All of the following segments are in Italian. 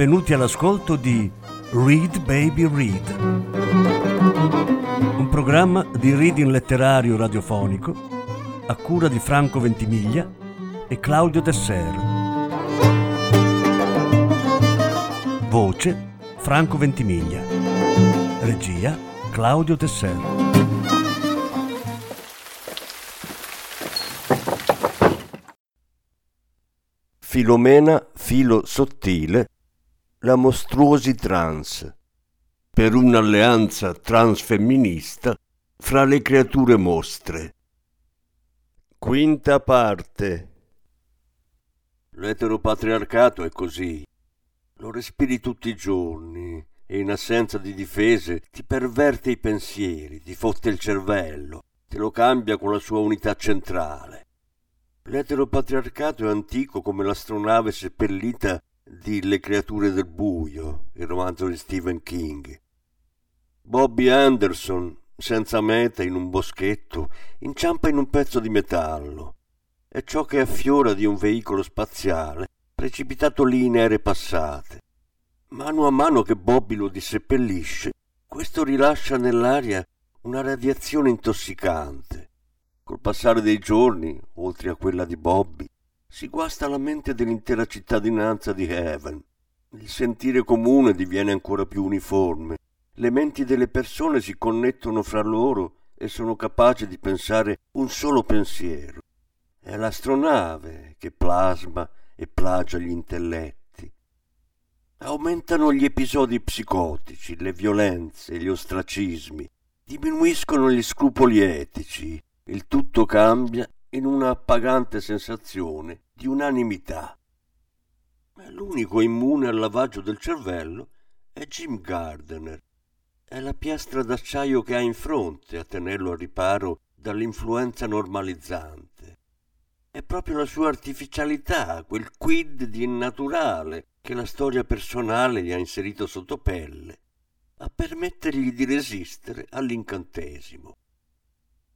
benvenuti all'ascolto di Read Baby Read, un programma di reading letterario radiofonico a cura di Franco Ventimiglia e Claudio Desser. Voce Franco Ventimiglia. Regia Claudio Desser. Filomena Filo Sottile, la mostruosi trans, per un'alleanza transfemminista fra le creature mostre. Quinta parte. L'eteropatriarcato è così. Lo respiri tutti i giorni e in assenza di difese ti perverte i pensieri, ti fotte il cervello, te lo cambia con la sua unità centrale. L'eteropatriarcato è antico come l'astronave seppellita di Le creature del buio, il romanzo di Stephen King. Bobby Anderson, senza meta in un boschetto, inciampa in un pezzo di metallo. È ciò che affiora di un veicolo spaziale, precipitato lì in ere passate. Mano a mano che Bobby lo disseppellisce, questo rilascia nell'aria una radiazione intossicante Col passare dei giorni, oltre a quella di Bobby, si guasta la mente dell'intera cittadinanza di Heaven. Il sentire comune diviene ancora più uniforme. Le menti delle persone si connettono fra loro e sono capaci di pensare un solo pensiero. È l'astronave che plasma e plagia gli intelletti. Aumentano gli episodi psicotici, le violenze, gli ostracismi, diminuiscono gli scrupoli etici, il tutto cambia in una appagante sensazione di unanimità. L'unico immune al lavaggio del cervello è Jim Gardner. È la piastra d'acciaio che ha in fronte a tenerlo a riparo dall'influenza normalizzante. È proprio la sua artificialità, quel quid di innaturale che la storia personale gli ha inserito sotto pelle, a permettergli di resistere all'incantesimo.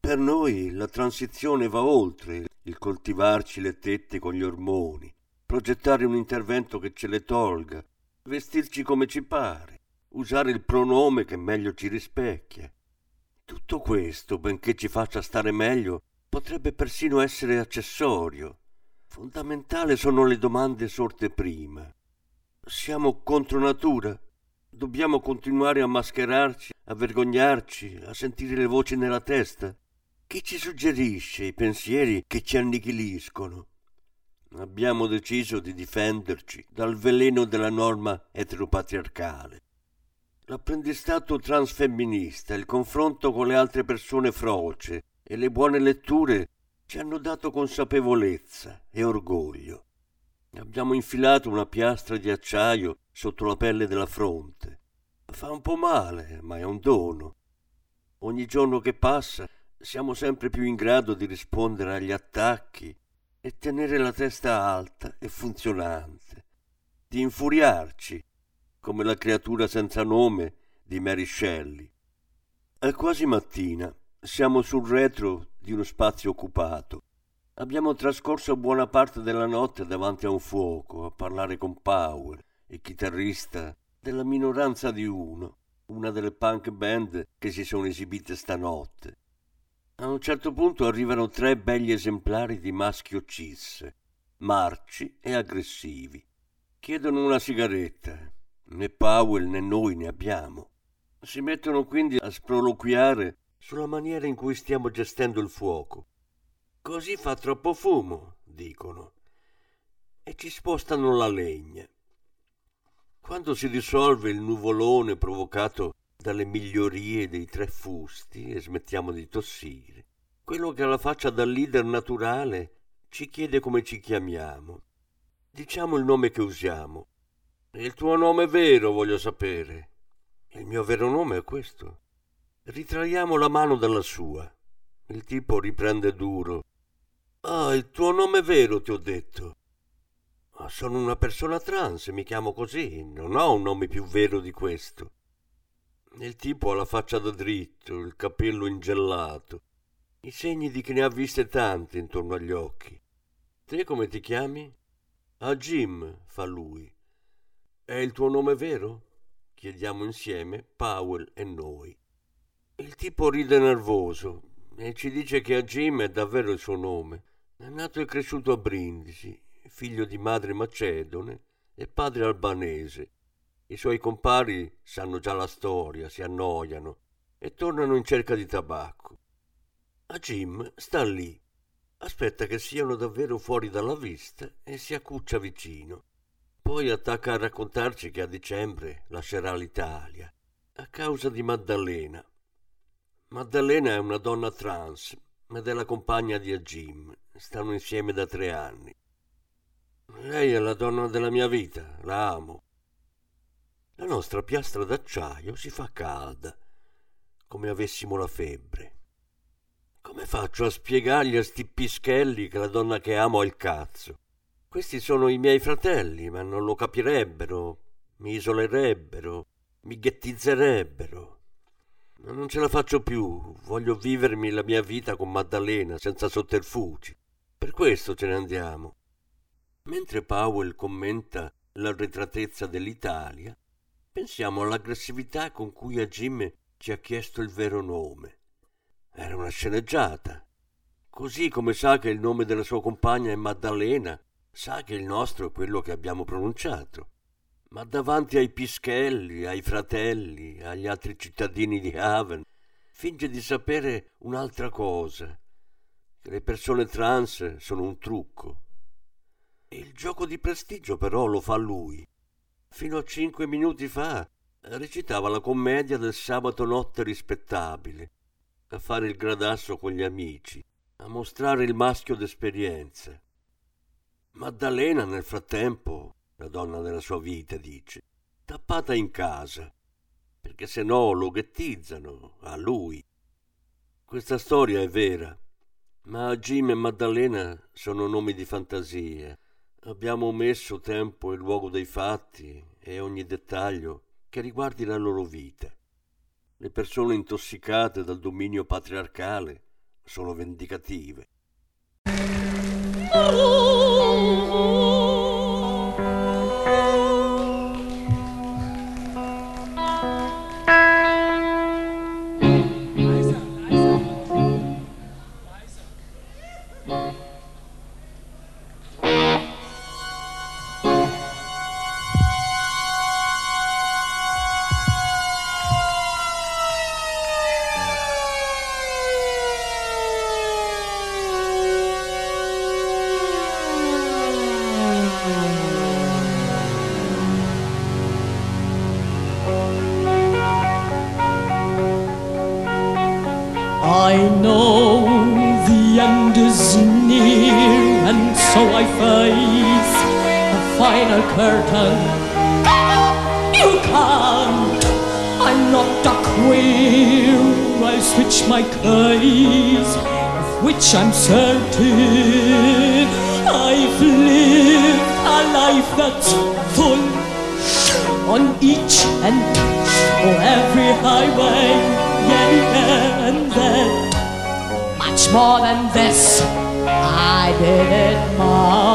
Per noi la transizione va oltre il coltivarci le tette con gli ormoni, progettare un intervento che ce le tolga, vestirci come ci pare, usare il pronome che meglio ci rispecchia. Tutto questo, benché ci faccia stare meglio, potrebbe persino essere accessorio. Fondamentale sono le domande sorte prima. Siamo contro natura? Dobbiamo continuare a mascherarci, a vergognarci, a sentire le voci nella testa? Chi ci suggerisce i pensieri che ci annichiliscono? Abbiamo deciso di difenderci dal veleno della norma eteropatriarcale. L'apprendistato transfemminista, il confronto con le altre persone froce e le buone letture ci hanno dato consapevolezza e orgoglio. Abbiamo infilato una piastra di acciaio sotto la pelle della fronte. Fa un po' male, ma è un dono. Ogni giorno che passa siamo sempre più in grado di rispondere agli attacchi e tenere la testa alta e funzionante, di infuriarci come la creatura senza nome di Mary Shelley. È quasi mattina, siamo sul retro di uno spazio occupato. Abbiamo trascorso buona parte della notte davanti a un fuoco a parlare con Powell, il chitarrista della minoranza di uno, una delle punk band che si sono esibite stanotte. A un certo punto arrivano tre belli esemplari di maschio cis, marci e aggressivi. Chiedono una sigaretta. Né Powell né noi ne abbiamo. Si mettono quindi a sproloquiare sulla maniera in cui stiamo gestendo il fuoco. Così fa troppo fumo, dicono, e ci spostano la legna. Quando si dissolve il nuvolone provocato dalle migliorie dei tre fusti e smettiamo di tossire. Quello che ha la faccia da leader naturale ci chiede come ci chiamiamo. Diciamo il nome che usiamo. Il tuo nome vero, voglio sapere. Il mio vero nome è questo. Ritraiamo la mano dalla sua. Il tipo riprende duro. Ah, il tuo nome vero, ti ho detto. Ma sono una persona trans, mi chiamo così, non ho un nome più vero di questo. Il tipo ha la faccia da dritto, il capello ingellato, i segni di che ne ha viste tante intorno agli occhi. Te come ti chiami? A Jim, fa lui. È il tuo nome vero? Chiediamo insieme, Powell e noi. Il tipo ride nervoso e ci dice che a Jim è davvero il suo nome. È nato e cresciuto a Brindisi, figlio di madre macedone e padre albanese. I suoi compari sanno già la storia, si annoiano e tornano in cerca di tabacco. A Jim sta lì, aspetta che siano davvero fuori dalla vista e si accuccia vicino. Poi attacca a raccontarci che a dicembre lascerà l'Italia a causa di Maddalena, Maddalena è una donna trans ed è la compagna di Jim. Stanno insieme da tre anni. Lei è la donna della mia vita, la amo. La nostra piastra d'acciaio si fa calda, come avessimo la febbre. Come faccio a spiegargli a sti pischelli che la donna che amo è il cazzo? Questi sono i miei fratelli, ma non lo capirebbero, mi isolerebbero, mi ghettizzerebbero. Ma non ce la faccio più, voglio vivermi la mia vita con Maddalena, senza sotterfugi. Per questo ce ne andiamo. Mentre Powell commenta l'arretratezza dell'Italia, pensiamo all'aggressività con cui a Jim ci ha chiesto il vero nome. Era una sceneggiata. Così come sa che il nome della sua compagna è Maddalena, sa che il nostro è quello che abbiamo pronunciato ma davanti ai pischelli, ai fratelli, agli altri cittadini di Haven, finge di sapere un'altra cosa, che le persone trans sono un trucco. E il gioco di prestigio però lo fa lui. Fino a cinque minuti fa recitava la commedia del sabato notte rispettabile, a fare il gradasso con gli amici, a mostrare il maschio d'esperienza. Maddalena nel frattempo la donna della sua vita, dice, tappata in casa, perché se no lo ghettizzano a lui. Questa storia è vera, ma Jim e Maddalena sono nomi di fantasia. Abbiamo omesso tempo e luogo dei fatti e ogni dettaglio che riguardi la loro vita. Le persone intossicate dal dominio patriarcale sono vendicative. I You can't, I'm not a queer. I'll switch my case, of which I'm certain. I've lived a life that's full on each and every highway, yeah, yeah, and then much more than this. I did it more.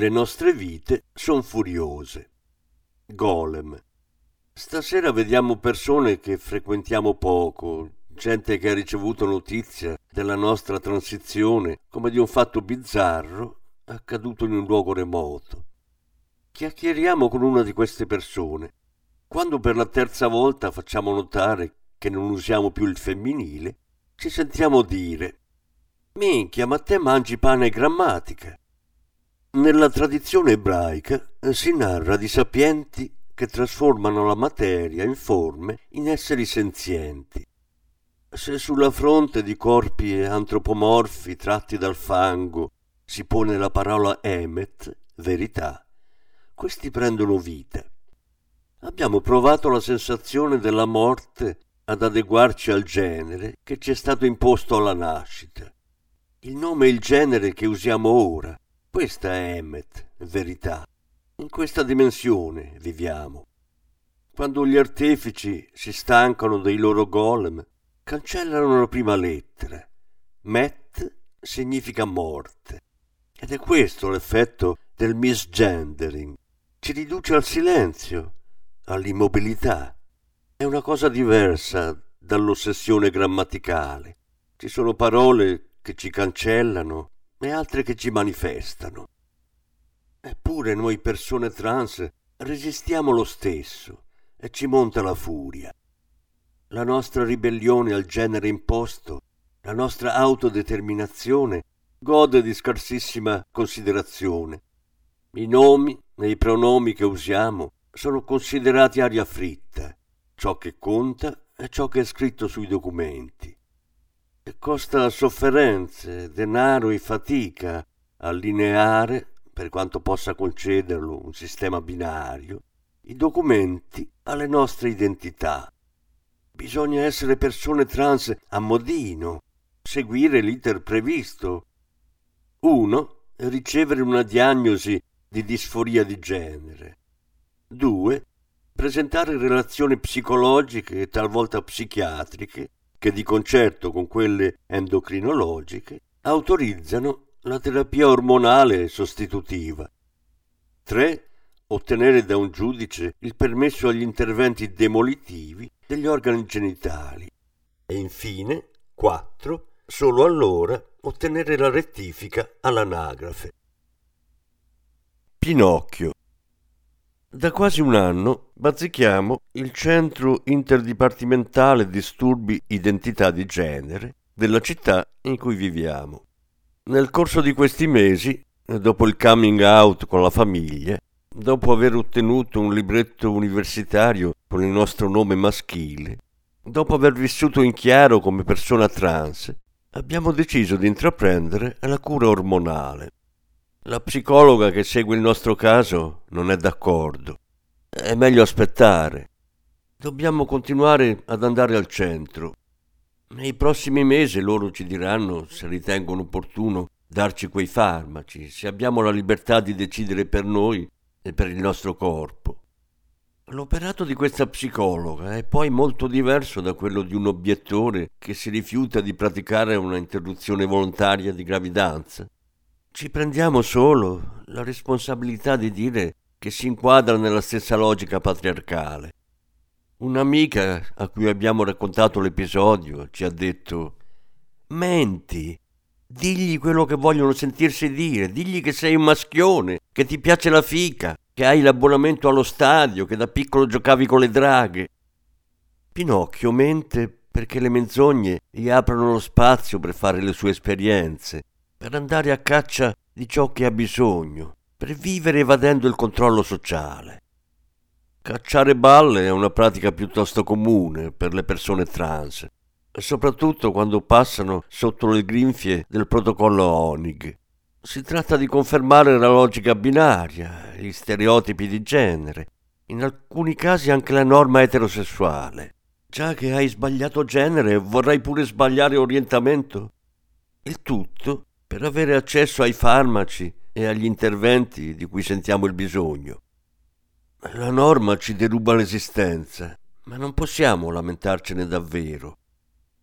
Le nostre vite son furiose. Golem. Stasera vediamo persone che frequentiamo poco, gente che ha ricevuto notizia della nostra transizione come di un fatto bizzarro accaduto in un luogo remoto. Chiacchieriamo con una di queste persone. Quando per la terza volta facciamo notare che non usiamo più il femminile, ci sentiamo dire Minchia, ma te mangi pane e grammatica. Nella tradizione ebraica eh, si narra di sapienti che trasformano la materia in forme in esseri senzienti. Se sulla fronte di corpi antropomorfi tratti dal fango si pone la parola emet, verità, questi prendono vita. Abbiamo provato la sensazione della morte ad adeguarci al genere che ci è stato imposto alla nascita. Il nome e il genere che usiamo ora, questa è Emmet, verità. In questa dimensione viviamo. Quando gli artefici si stancano dei loro golem, cancellano la prima lettera. Met significa morte. Ed è questo l'effetto del misgendering. Ci riduce al silenzio, all'immobilità. È una cosa diversa dall'ossessione grammaticale. Ci sono parole che ci cancellano e altre che ci manifestano. Eppure noi persone trans resistiamo lo stesso e ci monta la furia. La nostra ribellione al genere imposto, la nostra autodeterminazione gode di scarsissima considerazione. I nomi e i pronomi che usiamo sono considerati aria fritta. Ciò che conta è ciò che è scritto sui documenti. E costa sofferenze, denaro e fatica allineare, per quanto possa concederlo un sistema binario, i documenti alle nostre identità. Bisogna essere persone trans a modino, seguire l'iter previsto. Uno, ricevere una diagnosi di disforia di genere. Due, presentare relazioni psicologiche e talvolta psichiatriche che di concerto con quelle endocrinologiche autorizzano la terapia ormonale sostitutiva. 3. Ottenere da un giudice il permesso agli interventi demolitivi degli organi genitali. E infine 4. Solo allora ottenere la rettifica all'anagrafe. Pinocchio da quasi un anno bazzichiamo il Centro Interdipartimentale Disturbi Identità di Genere della città in cui viviamo. Nel corso di questi mesi, dopo il coming out con la famiglia, dopo aver ottenuto un libretto universitario con il nostro nome maschile, dopo aver vissuto in chiaro come persona trans, abbiamo deciso di intraprendere la cura ormonale. La psicologa che segue il nostro caso non è d'accordo. È meglio aspettare. Dobbiamo continuare ad andare al centro. Nei prossimi mesi loro ci diranno se ritengono opportuno darci quei farmaci, se abbiamo la libertà di decidere per noi e per il nostro corpo. L'operato di questa psicologa è poi molto diverso da quello di un obiettore che si rifiuta di praticare una interruzione volontaria di gravidanza. Ci prendiamo solo la responsabilità di dire che si inquadra nella stessa logica patriarcale. Un'amica a cui abbiamo raccontato l'episodio ci ha detto Menti, digli quello che vogliono sentirsi dire, digli che sei un maschione, che ti piace la fica, che hai l'abbonamento allo stadio, che da piccolo giocavi con le draghe. Pinocchio mente perché le menzogne gli aprono lo spazio per fare le sue esperienze, per andare a caccia di ciò che ha bisogno, per vivere evadendo il controllo sociale. Cacciare balle è una pratica piuttosto comune per le persone trans, soprattutto quando passano sotto le grinfie del protocollo ONIG. Si tratta di confermare la logica binaria, gli stereotipi di genere, in alcuni casi anche la norma eterosessuale. Già che hai sbagliato genere, vorrai pure sbagliare orientamento? Il tutto per avere accesso ai farmaci e agli interventi di cui sentiamo il bisogno. La norma ci deruba l'esistenza, ma non possiamo lamentarcene davvero.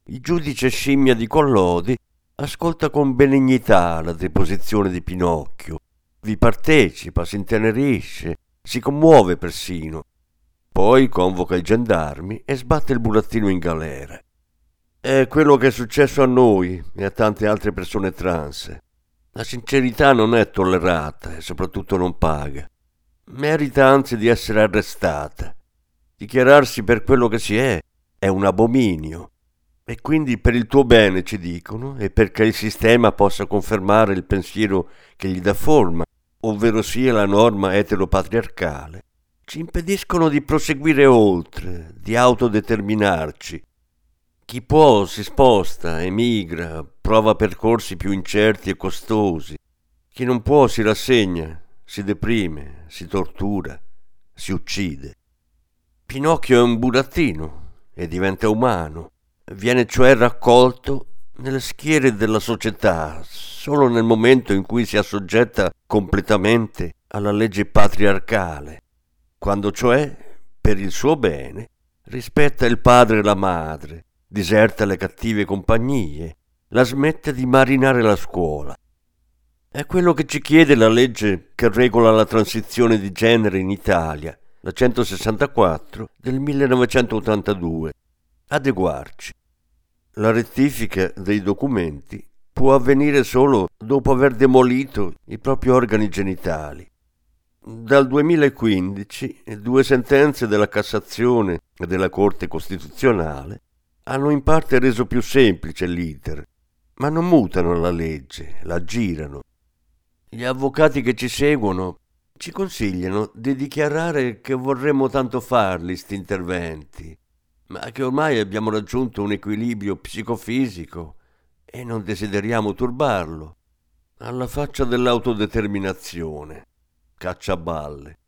Il giudice scimmia di Collodi ascolta con benignità la deposizione di Pinocchio, vi partecipa, si intenerisce, si commuove persino. Poi convoca i gendarmi e sbatte il burattino in galera. È quello che è successo a noi e a tante altre persone trans. La sincerità non è tollerata e soprattutto non paga. Merita anzi di essere arrestata. Dichiararsi per quello che si è è un abominio. E quindi per il tuo bene ci dicono, e perché il sistema possa confermare il pensiero che gli dà forma, ovvero sia la norma eteropatriarcale, ci impediscono di proseguire oltre, di autodeterminarci. Chi può si sposta, emigra, prova percorsi più incerti e costosi. Chi non può si rassegna, si deprime, si tortura, si uccide. Pinocchio è un burattino e diventa umano Viene cioè raccolto nelle schiere della società solo nel momento in cui si assoggetta completamente alla legge patriarcale, quando cioè, per il suo bene, rispetta il padre e la madre, diserta le cattive compagnie, la smette di marinare la scuola. È quello che ci chiede la legge che regola la transizione di genere in Italia, la 164 del 1982, adeguarci. La rettifica dei documenti può avvenire solo dopo aver demolito i propri organi genitali. Dal 2015 due sentenze della Cassazione e della Corte Costituzionale hanno in parte reso più semplice l'iter, ma non mutano la legge, la girano. Gli avvocati che ci seguono ci consigliano di dichiarare che vorremmo tanto farli sti interventi, ma che ormai abbiamo raggiunto un equilibrio psicofisico e non desideriamo turbarlo. Alla faccia dell'autodeterminazione. Cacciaballe.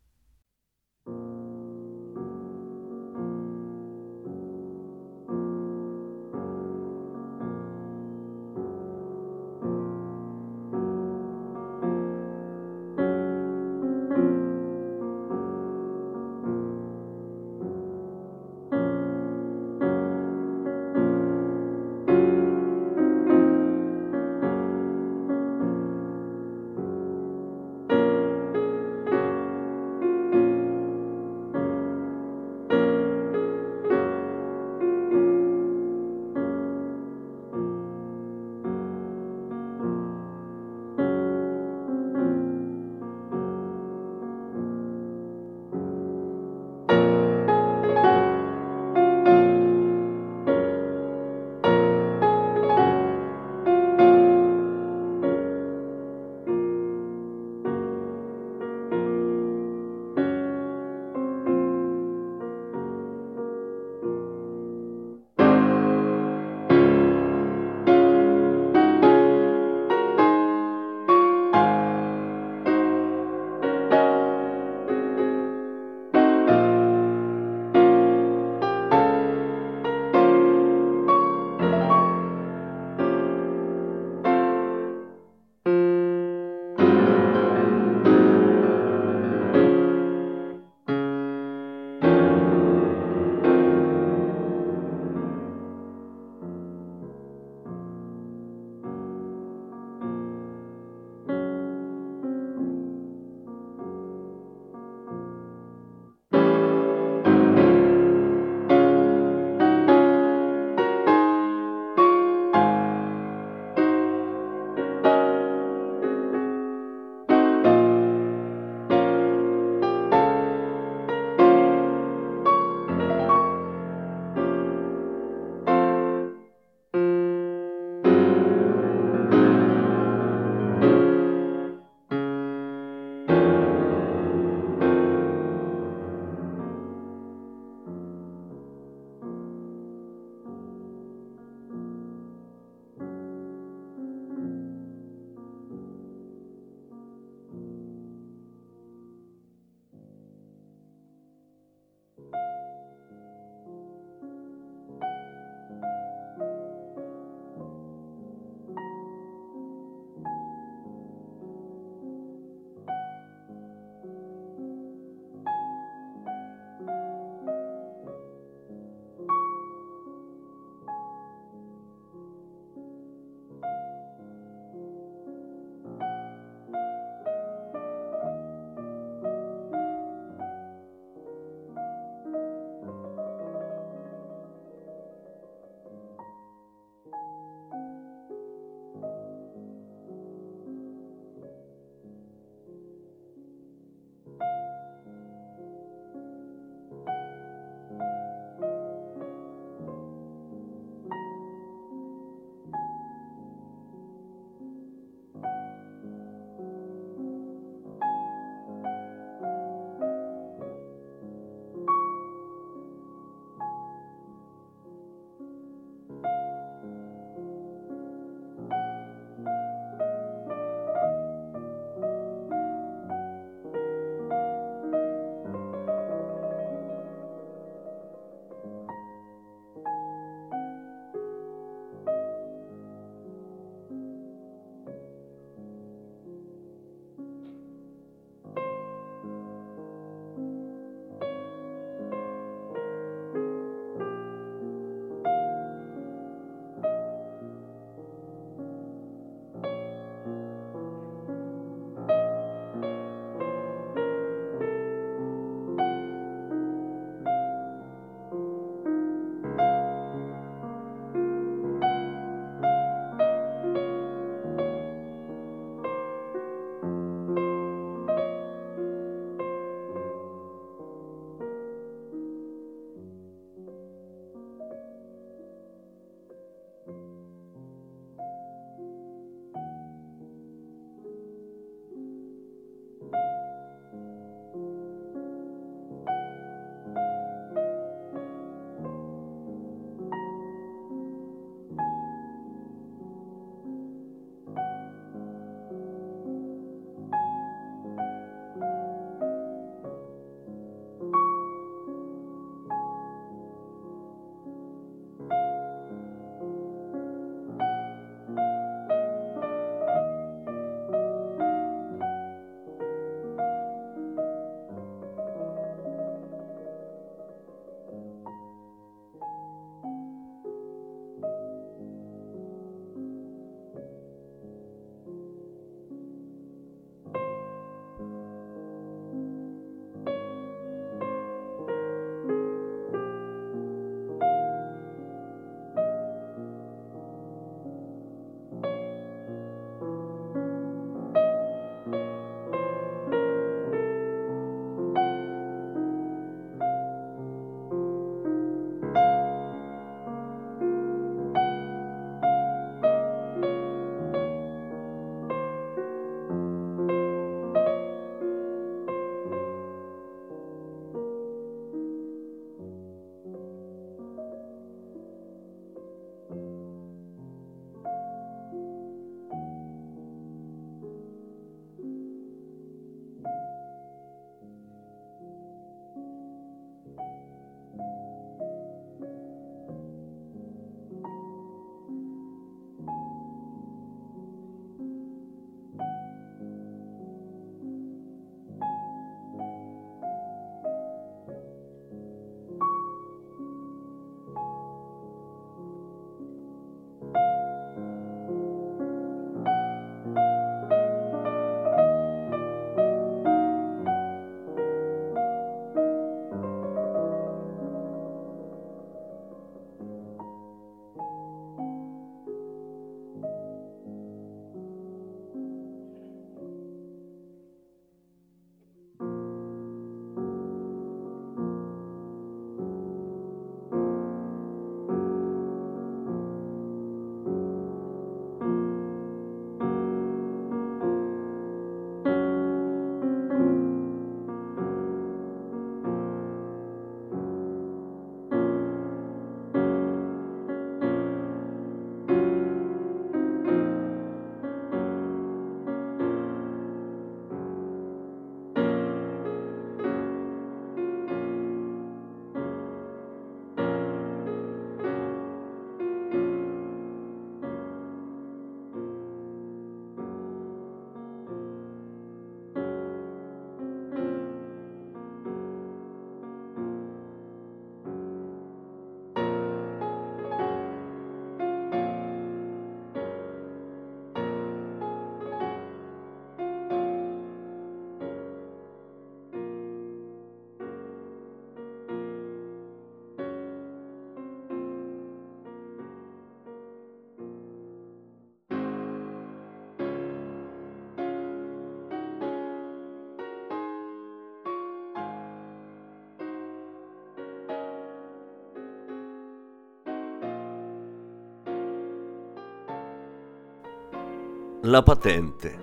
La patente.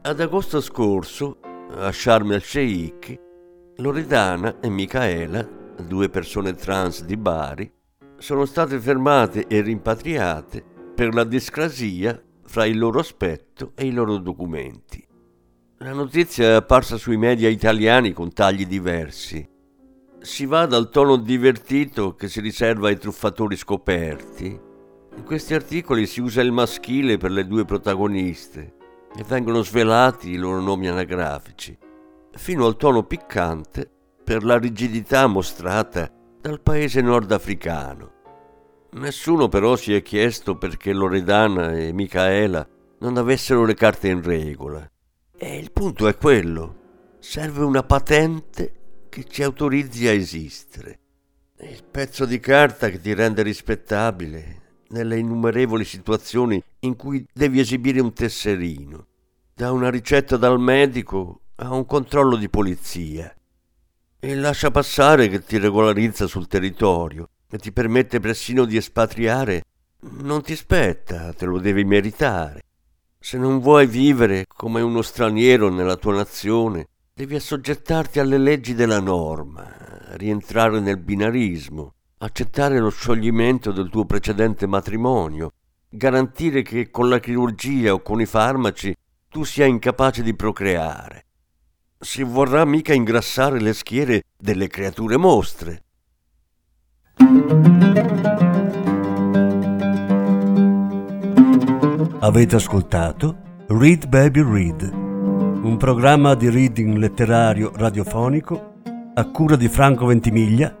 Ad agosto scorso, a Sharm el Sheikh, Loredana e Michaela, due persone trans di Bari, sono state fermate e rimpatriate per la discrasia fra il loro aspetto e i loro documenti. La notizia è apparsa sui media italiani con tagli diversi. Si va dal tono divertito che si riserva ai truffatori scoperti in questi articoli si usa il maschile per le due protagoniste e vengono svelati i loro nomi anagrafici, fino al tono piccante per la rigidità mostrata dal paese nordafricano. Nessuno però si è chiesto perché Loredana e Michaela non avessero le carte in regola. E il punto è quello. Serve una patente che ci autorizzi a esistere. Il pezzo di carta che ti rende rispettabile nelle innumerevoli situazioni in cui devi esibire un tesserino, da una ricetta dal medico a un controllo di polizia. E lascia passare che ti regolarizza sul territorio e ti permette persino di espatriare, non ti spetta, te lo devi meritare. Se non vuoi vivere come uno straniero nella tua nazione, devi assoggettarti alle leggi della norma, rientrare nel binarismo, accettare lo scioglimento del tuo precedente matrimonio, garantire che con la chirurgia o con i farmaci tu sia incapace di procreare. Si vorrà mica ingrassare le schiere delle creature mostre. Avete ascoltato Read Baby Read, un programma di reading letterario radiofonico a cura di Franco Ventimiglia